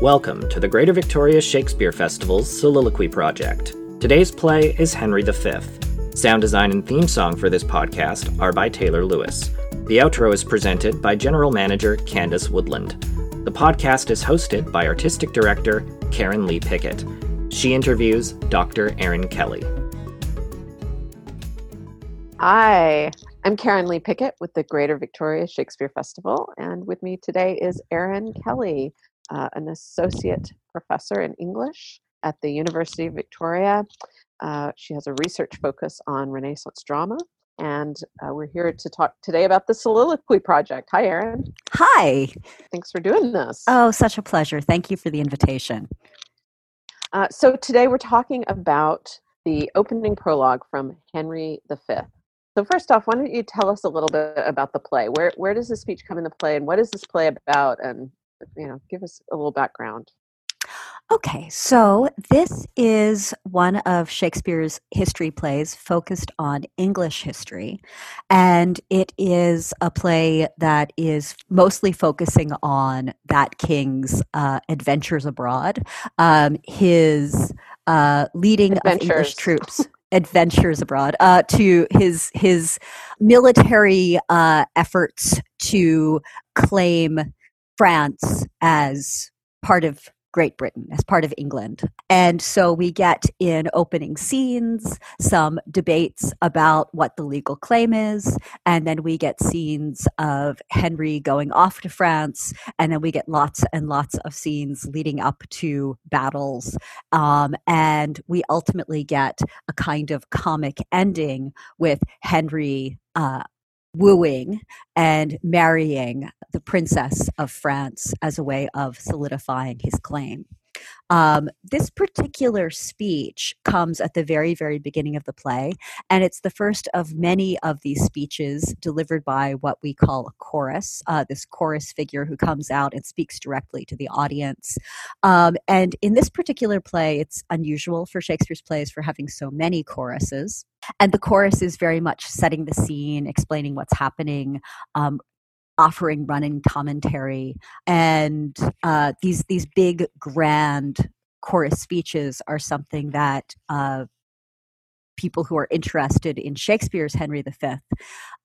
Welcome to the Greater Victoria Shakespeare Festival's Soliloquy Project. Today's play is Henry V. Sound design and theme song for this podcast are by Taylor Lewis. The outro is presented by General Manager Candace Woodland. The podcast is hosted by Artistic Director Karen Lee Pickett. She interviews Dr. Erin Kelly. Hi, I'm Karen Lee Pickett with the Greater Victoria Shakespeare Festival, and with me today is Erin Kelly, uh, an associate professor in English at the University of Victoria. Uh, she has a research focus on Renaissance drama. And uh, we're here to talk today about the Soliloquy Project. Hi, Erin. Hi. Thanks for doing this. Oh, such a pleasure. Thank you for the invitation. Uh, so, today we're talking about the opening prologue from Henry V. So, first off, why don't you tell us a little bit about the play? Where, where does the speech come into play, and what is this play about? And you know, give us a little background. Okay, so this is one of Shakespeare's history plays focused on English history. And it is a play that is mostly focusing on that king's uh, adventures abroad, um, his uh, leading adventures. of English troops. adventures abroad uh, to his his military uh, efforts to claim France as part of Great Britain, as part of England. And so we get in opening scenes some debates about what the legal claim is, and then we get scenes of Henry going off to France, and then we get lots and lots of scenes leading up to battles. Um, and we ultimately get a kind of comic ending with Henry. Uh, wooing and marrying the princess of France as a way of solidifying his claim. Um, this particular speech comes at the very, very beginning of the play, and it's the first of many of these speeches delivered by what we call a chorus, uh, this chorus figure who comes out and speaks directly to the audience. Um, and in this particular play, it's unusual for Shakespeare's plays for having so many choruses. And the chorus is very much setting the scene, explaining what's happening, um, offering running commentary and uh, these these big grand chorus speeches are something that uh, people who are interested in Shakespeare's Henry V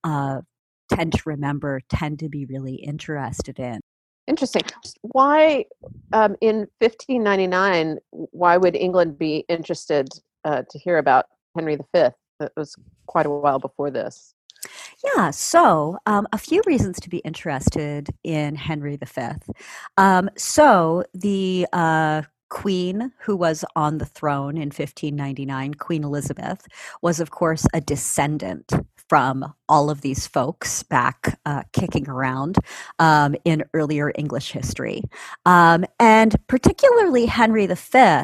uh, tend to remember, tend to be really interested in. Interesting. Why, um, in 1599, why would England be interested uh, to hear about Henry V? It was quite a while before this. Yeah, so um, a few reasons to be interested in Henry V. Um, so the uh, queen who was on the throne in 1599, Queen Elizabeth, was of course a descendant from all of these folks back uh, kicking around um, in earlier English history. Um, and particularly Henry V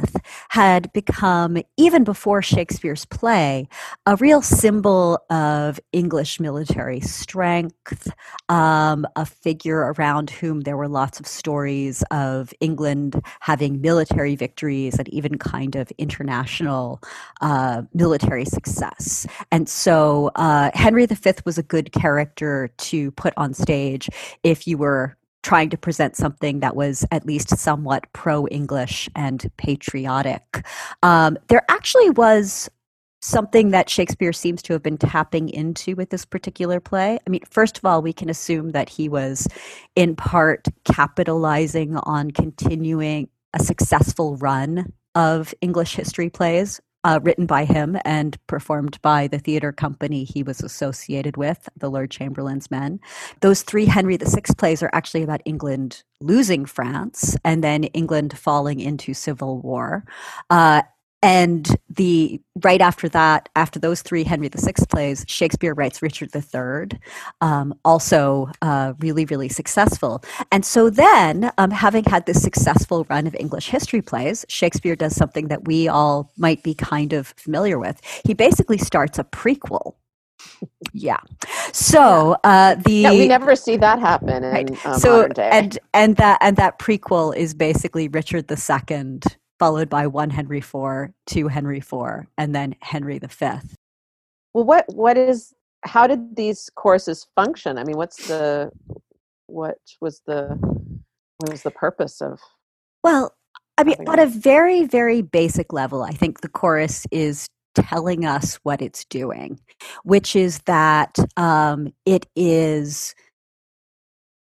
had become, even before Shakespeare's play, a real symbol of English military strength, um, a figure around whom there were lots of stories of England having military victories and even kind of international uh, military success. And so uh, Henry V was a good character to put on stage if you were trying to present something that was at least somewhat pro English and patriotic. Um, there actually was something that Shakespeare seems to have been tapping into with this particular play. I mean, first of all, we can assume that he was in part capitalizing on continuing a successful run of English history plays uh, written by him and performed by the theater company he was associated with, the Lord Chamberlain's Men. Those three Henry VI plays are actually about England losing France and then England falling into civil war. Uh, and the right after that, after those three Henry VI plays, Shakespeare writes Richard III, um, also uh, really, really successful. And so then, um, having had this successful run of English history plays, Shakespeare does something that we all might be kind of familiar with. He basically starts a prequel yeah. So uh, the yeah, we never see that happen in right. um, so. And and that and that prequel is basically Richard II followed by one Henry IV, two Henry IV, and then Henry V. Well, what what is how did these courses function? I mean, what's the what was the what was the purpose of Well, I mean, on a very, very basic level, I think the chorus is telling us what it's doing, which is that um, it is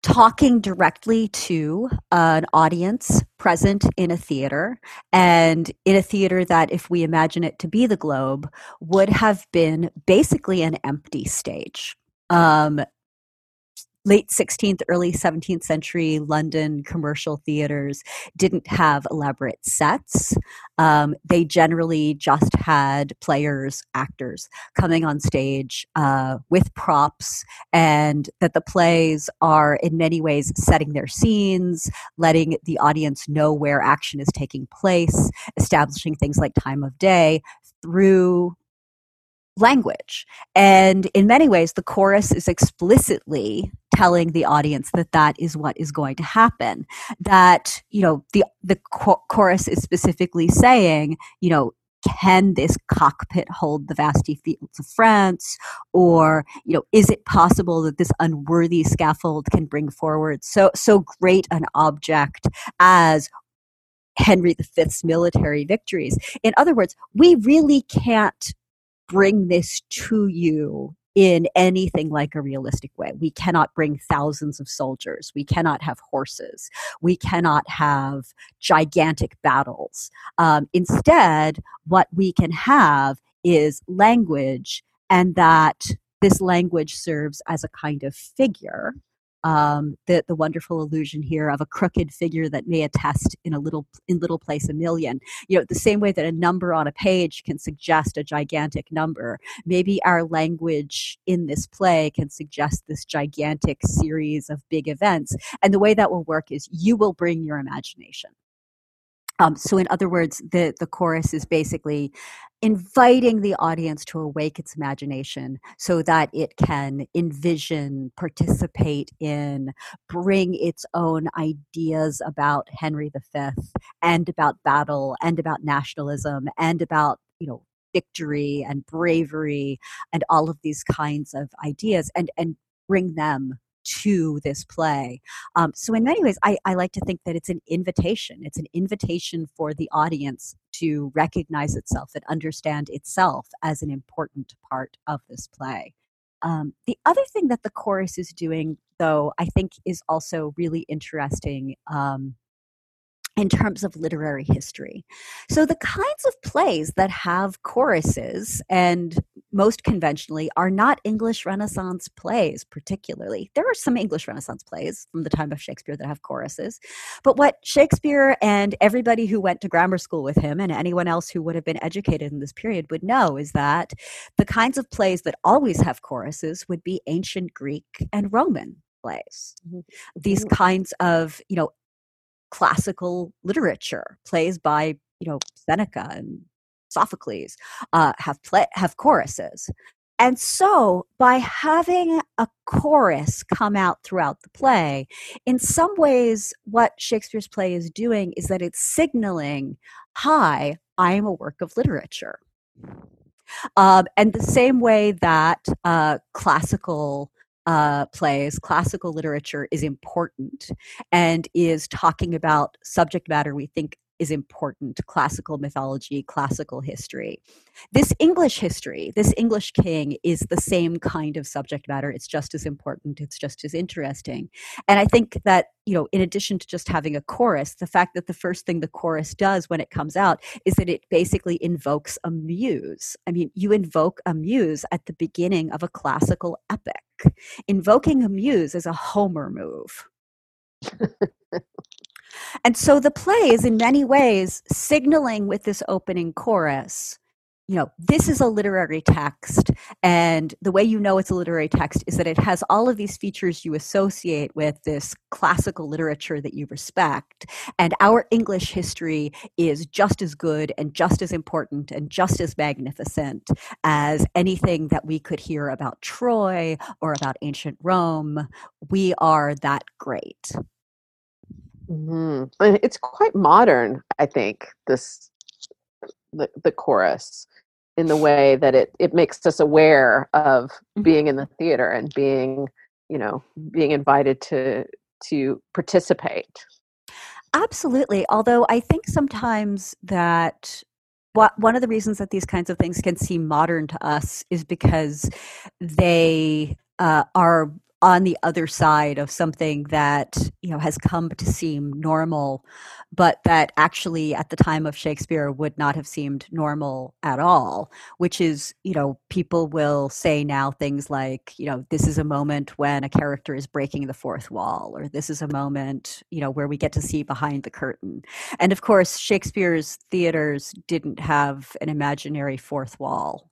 talking directly to an audience present in a theater and in a theater that if we imagine it to be the globe would have been basically an empty stage. Um, late 16th, early 17th century London commercial theaters didn't have elaborate sets. Um, they generally just had players, actors coming on stage uh, with props, and that the plays are in many ways setting their scenes, letting the audience know where action is taking place, establishing things like time of day through language. And in many ways, the chorus is explicitly telling the audience that that is what is going to happen. That, you know, the, the chorus is specifically saying, you know, can this cockpit hold the vasty fields of France? Or, you know, is it possible that this unworthy scaffold can bring forward so, so great an object as Henry V's military victories? In other words, we really can't bring this to you in anything like a realistic way. We cannot bring thousands of soldiers. We cannot have horses. We cannot have gigantic battles. Um, instead, what we can have is language, and that this language serves as a kind of figure um, the the wonderful illusion here of a crooked figure that may attest in a little in little place a million. You know, the same way that a number on a page can suggest a gigantic number, maybe our language in this play can suggest this gigantic series of big events. And the way that will work is you will bring your imagination. Um, so, in other words, the, the chorus is basically inviting the audience to awake its imagination so that it can envision, participate in, bring its own ideas about Henry V and about battle and about nationalism and about, you know, victory and bravery and all of these kinds of ideas and, and bring them to this play. Um, so, in many ways, I, I like to think that it's an invitation. It's an invitation for the audience to recognize itself and understand itself as an important part of this play. Um, the other thing that the chorus is doing, though, I think is also really interesting. Um, in terms of literary history. So, the kinds of plays that have choruses, and most conventionally, are not English Renaissance plays, particularly. There are some English Renaissance plays from the time of Shakespeare that have choruses. But what Shakespeare and everybody who went to grammar school with him, and anyone else who would have been educated in this period, would know is that the kinds of plays that always have choruses would be ancient Greek and Roman plays. Mm-hmm. These mm-hmm. kinds of, you know, classical literature, plays by you know Seneca and Sophocles, uh, have play, have choruses. And so, by having a chorus come out throughout the play, in some ways, what Shakespeare's play is doing is that it's signaling, Hi, I am a work of literature. Um, and the same way that uh, classical uh, plays, classical literature is important and is talking about subject matter we think is important classical mythology, classical history. This English history, this English king, is the same kind of subject matter. It's just as important, it's just as interesting. And I think that, you know, in addition to just having a chorus, the fact that the first thing the chorus does when it comes out is that it basically invokes a muse. I mean, you invoke a muse at the beginning of a classical epic. Invoking a muse is a Homer move. And so the play is in many ways signaling with this opening chorus you know, this is a literary text, and the way you know it's a literary text is that it has all of these features you associate with this classical literature that you respect. And our English history is just as good and just as important and just as magnificent as anything that we could hear about Troy or about ancient Rome. We are that great. Mm-hmm. It's quite modern, I think. This the the chorus in the way that it it makes us aware of mm-hmm. being in the theater and being you know being invited to to participate Absolutely. Although I think sometimes that one of the reasons that these kinds of things can seem modern to us is because they uh, are on the other side of something that you know has come to seem normal but that actually at the time of shakespeare would not have seemed normal at all which is you know people will say now things like you know this is a moment when a character is breaking the fourth wall or this is a moment you know where we get to see behind the curtain and of course shakespeare's theaters didn't have an imaginary fourth wall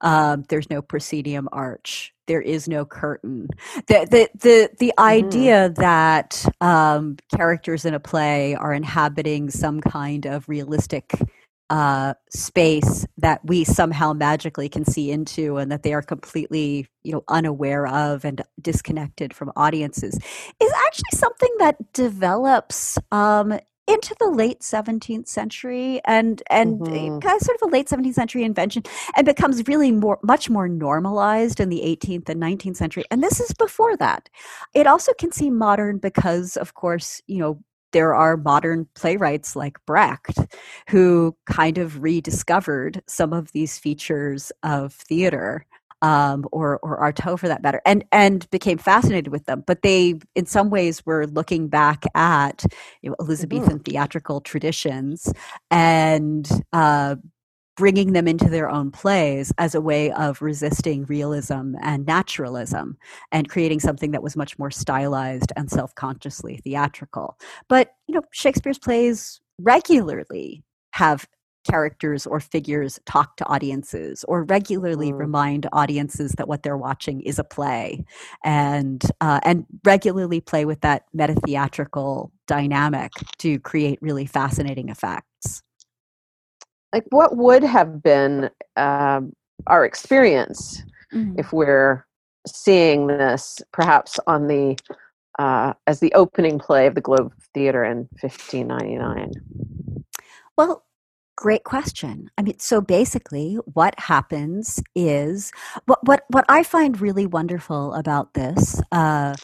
um, there's no proscenium arch. There is no curtain. The the the, the mm-hmm. idea that um, characters in a play are inhabiting some kind of realistic uh, space that we somehow magically can see into, and that they are completely you know unaware of and disconnected from audiences, is actually something that develops um, into the late 17th century and and mm-hmm. kind of sort of a late 17th century invention and becomes really more much more normalized in the 18th and 19th century and this is before that it also can seem modern because of course you know there are modern playwrights like Brecht who kind of rediscovered some of these features of theater um, or or Artaud for that matter, and and became fascinated with them. But they, in some ways, were looking back at you know, Elizabethan mm-hmm. theatrical traditions and uh, bringing them into their own plays as a way of resisting realism and naturalism and creating something that was much more stylized and self-consciously theatrical. But you know, Shakespeare's plays regularly have characters or figures talk to audiences or regularly mm. remind audiences that what they're watching is a play and uh, and regularly play with that meta theatrical dynamic to create really fascinating effects like what would have been um, our experience mm. if we're seeing this perhaps on the uh, as the opening play of the globe theater in 1599 well Great question. I mean, so basically, what happens is what what what I find really wonderful about this uh,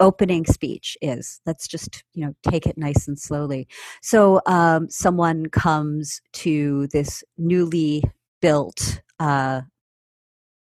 opening speech is let's just you know take it nice and slowly. So, um, someone comes to this newly built uh,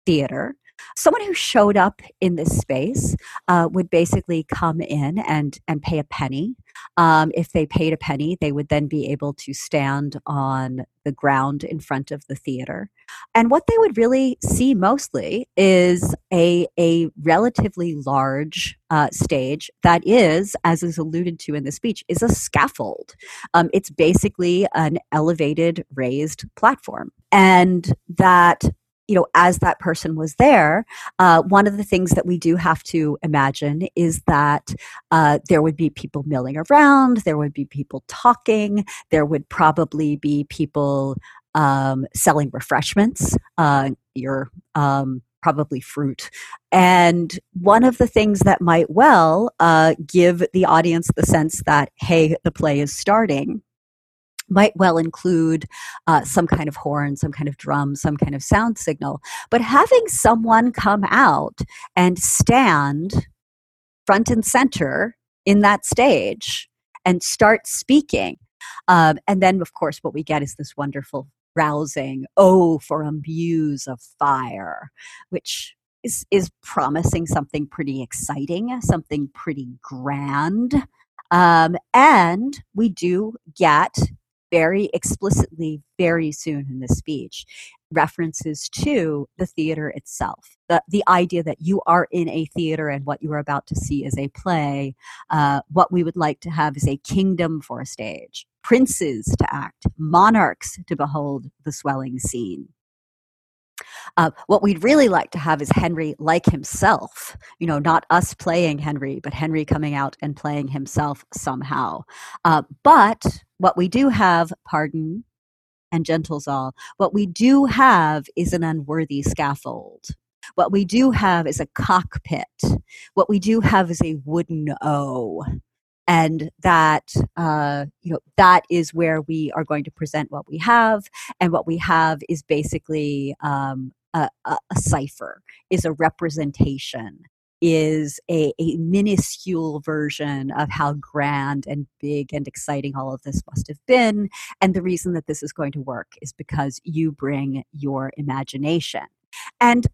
theater someone who showed up in this space uh, would basically come in and and pay a penny. Um, if they paid a penny they would then be able to stand on the ground in front of the theater. And what they would really see mostly is a, a relatively large uh, stage that is as is alluded to in the speech is a scaffold. Um, it's basically an elevated raised platform. And that you know, as that person was there, uh, one of the things that we do have to imagine is that uh, there would be people milling around, there would be people talking, there would probably be people um, selling refreshments, uh, your um, probably fruit. And one of the things that might well uh, give the audience the sense that, hey, the play is starting might well include uh, some kind of horn, some kind of drum, some kind of sound signal. But having someone come out and stand front and center in that stage and start speaking. Um, and then, of course, what we get is this wonderful rousing, oh, for a muse of fire, which is, is promising something pretty exciting, something pretty grand. Um, and we do get very explicitly very soon in the speech references to the theater itself. The, the idea that you are in a theater and what you are about to see is a play uh, what we would like to have is a kingdom for a stage princes to act monarchs to behold the swelling scene uh, what we'd really like to have is Henry like himself, you know, not us playing Henry, but Henry coming out and playing himself somehow. Uh, but what we do have, pardon and gentles all, what we do have is an unworthy scaffold. What we do have is a cockpit. What we do have is a wooden O and that uh, you know that is where we are going to present what we have and what we have is basically um, a, a, a, cipher is a representation is a, a minuscule version of how grand and big and exciting all of this must have been. And the reason that this is going to work is because you bring your imagination. And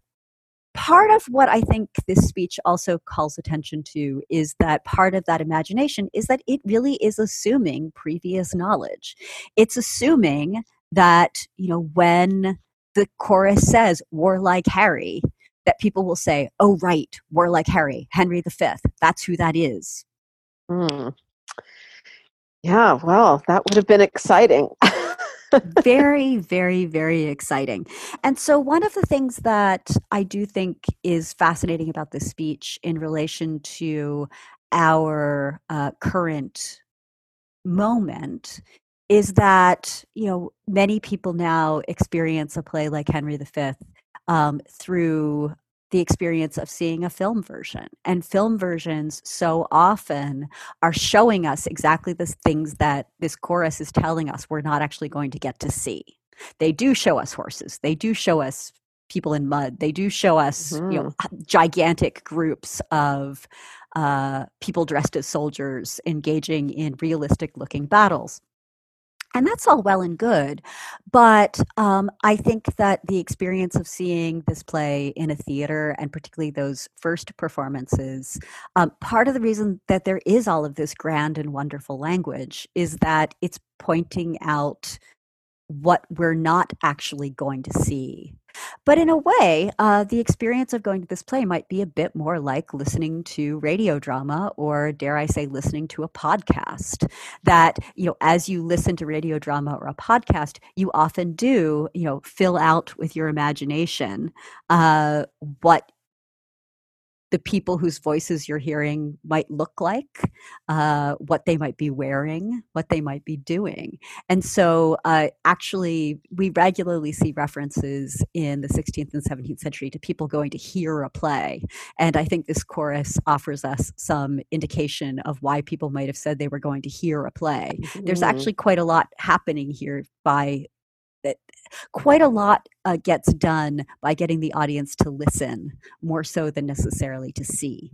part of what I think this speech also calls attention to is that part of that imagination is that it really is assuming previous knowledge. It's assuming that, you know, when the chorus says warlike Harry, that people will say, oh, right, warlike Harry, Henry V, that's who that is. Mm. Yeah, well, that would have been exciting. very, very, very exciting. And so, one of the things that I do think is fascinating about this speech in relation to our uh, current moment is that you know many people now experience a play like Henry V um, through the experience of seeing a film version. And film versions so often are showing us exactly the things that this chorus is telling us we're not actually going to get to see. They do show us horses, they do show us people in mud, they do show us mm-hmm. you know, mm-hmm. gigantic groups of uh, people dressed as soldiers engaging in realistic looking battles. And that's all well and good. But um, I think that the experience of seeing this play in a theater, and particularly those first performances, um, part of the reason that there is all of this grand and wonderful language is that it's pointing out what we're not actually going to see. But in a way, uh, the experience of going to this play might be a bit more like listening to radio drama, or dare I say, listening to a podcast. That, you know, as you listen to radio drama or a podcast, you often do, you know, fill out with your imagination uh, what the people whose voices you're hearing might look like, uh, what they might be wearing, what they might be doing. And so, uh, actually, we regularly see references in the 16th and 17th century to people going to hear a play. And I think this chorus offers us some indication of why people might have said they were going to hear a play. Mm-hmm. There's actually quite a lot happening here by that quite a lot uh, gets done by getting the audience to listen more so than necessarily to see.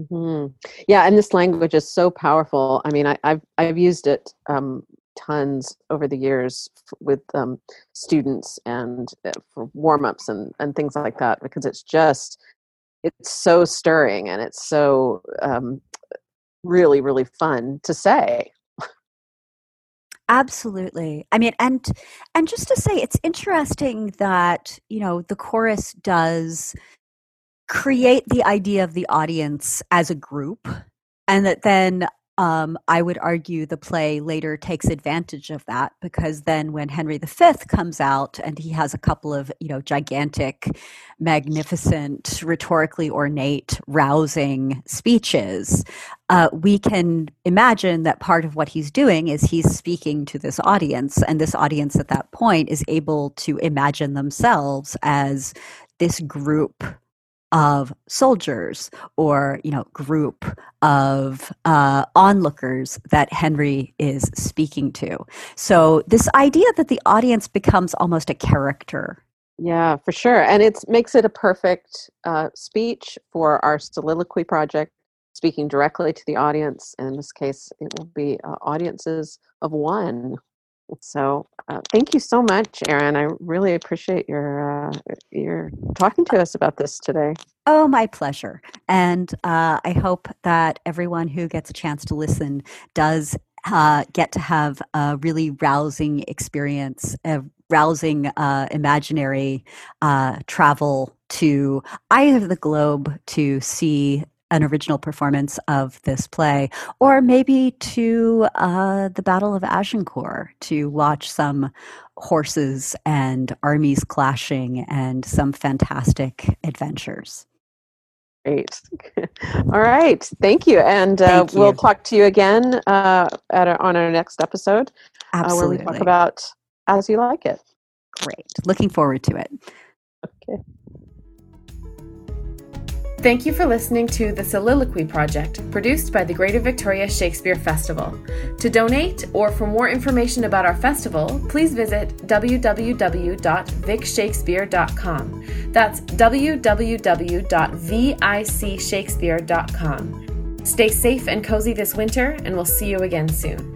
Mm-hmm. Yeah, and this language is so powerful. I mean, I, have I've used it um, tons over the years with um, students and uh, for warm ups and and things like that because it's just it's so stirring and it's so um, really really fun to say. Absolutely. I mean, and and just to say, it's interesting that you know the chorus does create the idea of the audience as a group, and that then um, I would argue the play later takes advantage of that because then when Henry V comes out and he has a couple of you know gigantic, magnificent, rhetorically ornate, rousing speeches, uh, we can imagine that part of what he's doing is he's speaking to this audience, and this audience at that point is able to imagine themselves as this group of soldiers or you know group of uh, onlookers that henry is speaking to. So this idea that the audience becomes almost a character. Yeah for sure. And it makes it a perfect uh, speech for our soliloquy project speaking directly to the audience. And in this case it will be uh, audiences of one so uh, thank you so much, Erin. I really appreciate your uh, your talking to us about this today. Oh, my pleasure. And uh, I hope that everyone who gets a chance to listen does uh, get to have a really rousing experience, a rousing uh, imaginary uh, travel to either the globe to see an original performance of this play, or maybe to uh, the Battle of Agincourt to watch some horses and armies clashing and some fantastic adventures. Great. All right. Thank you. And uh, Thank you. we'll talk to you again uh, at our, on our next episode Absolutely. Uh, where we talk about As You Like It. Great. Looking forward to it. Okay. Thank you for listening to The Soliloquy Project, produced by the Greater Victoria Shakespeare Festival. To donate or for more information about our festival, please visit www.vicshakespeare.com. That's www.vicshakespeare.com. Stay safe and cozy this winter, and we'll see you again soon.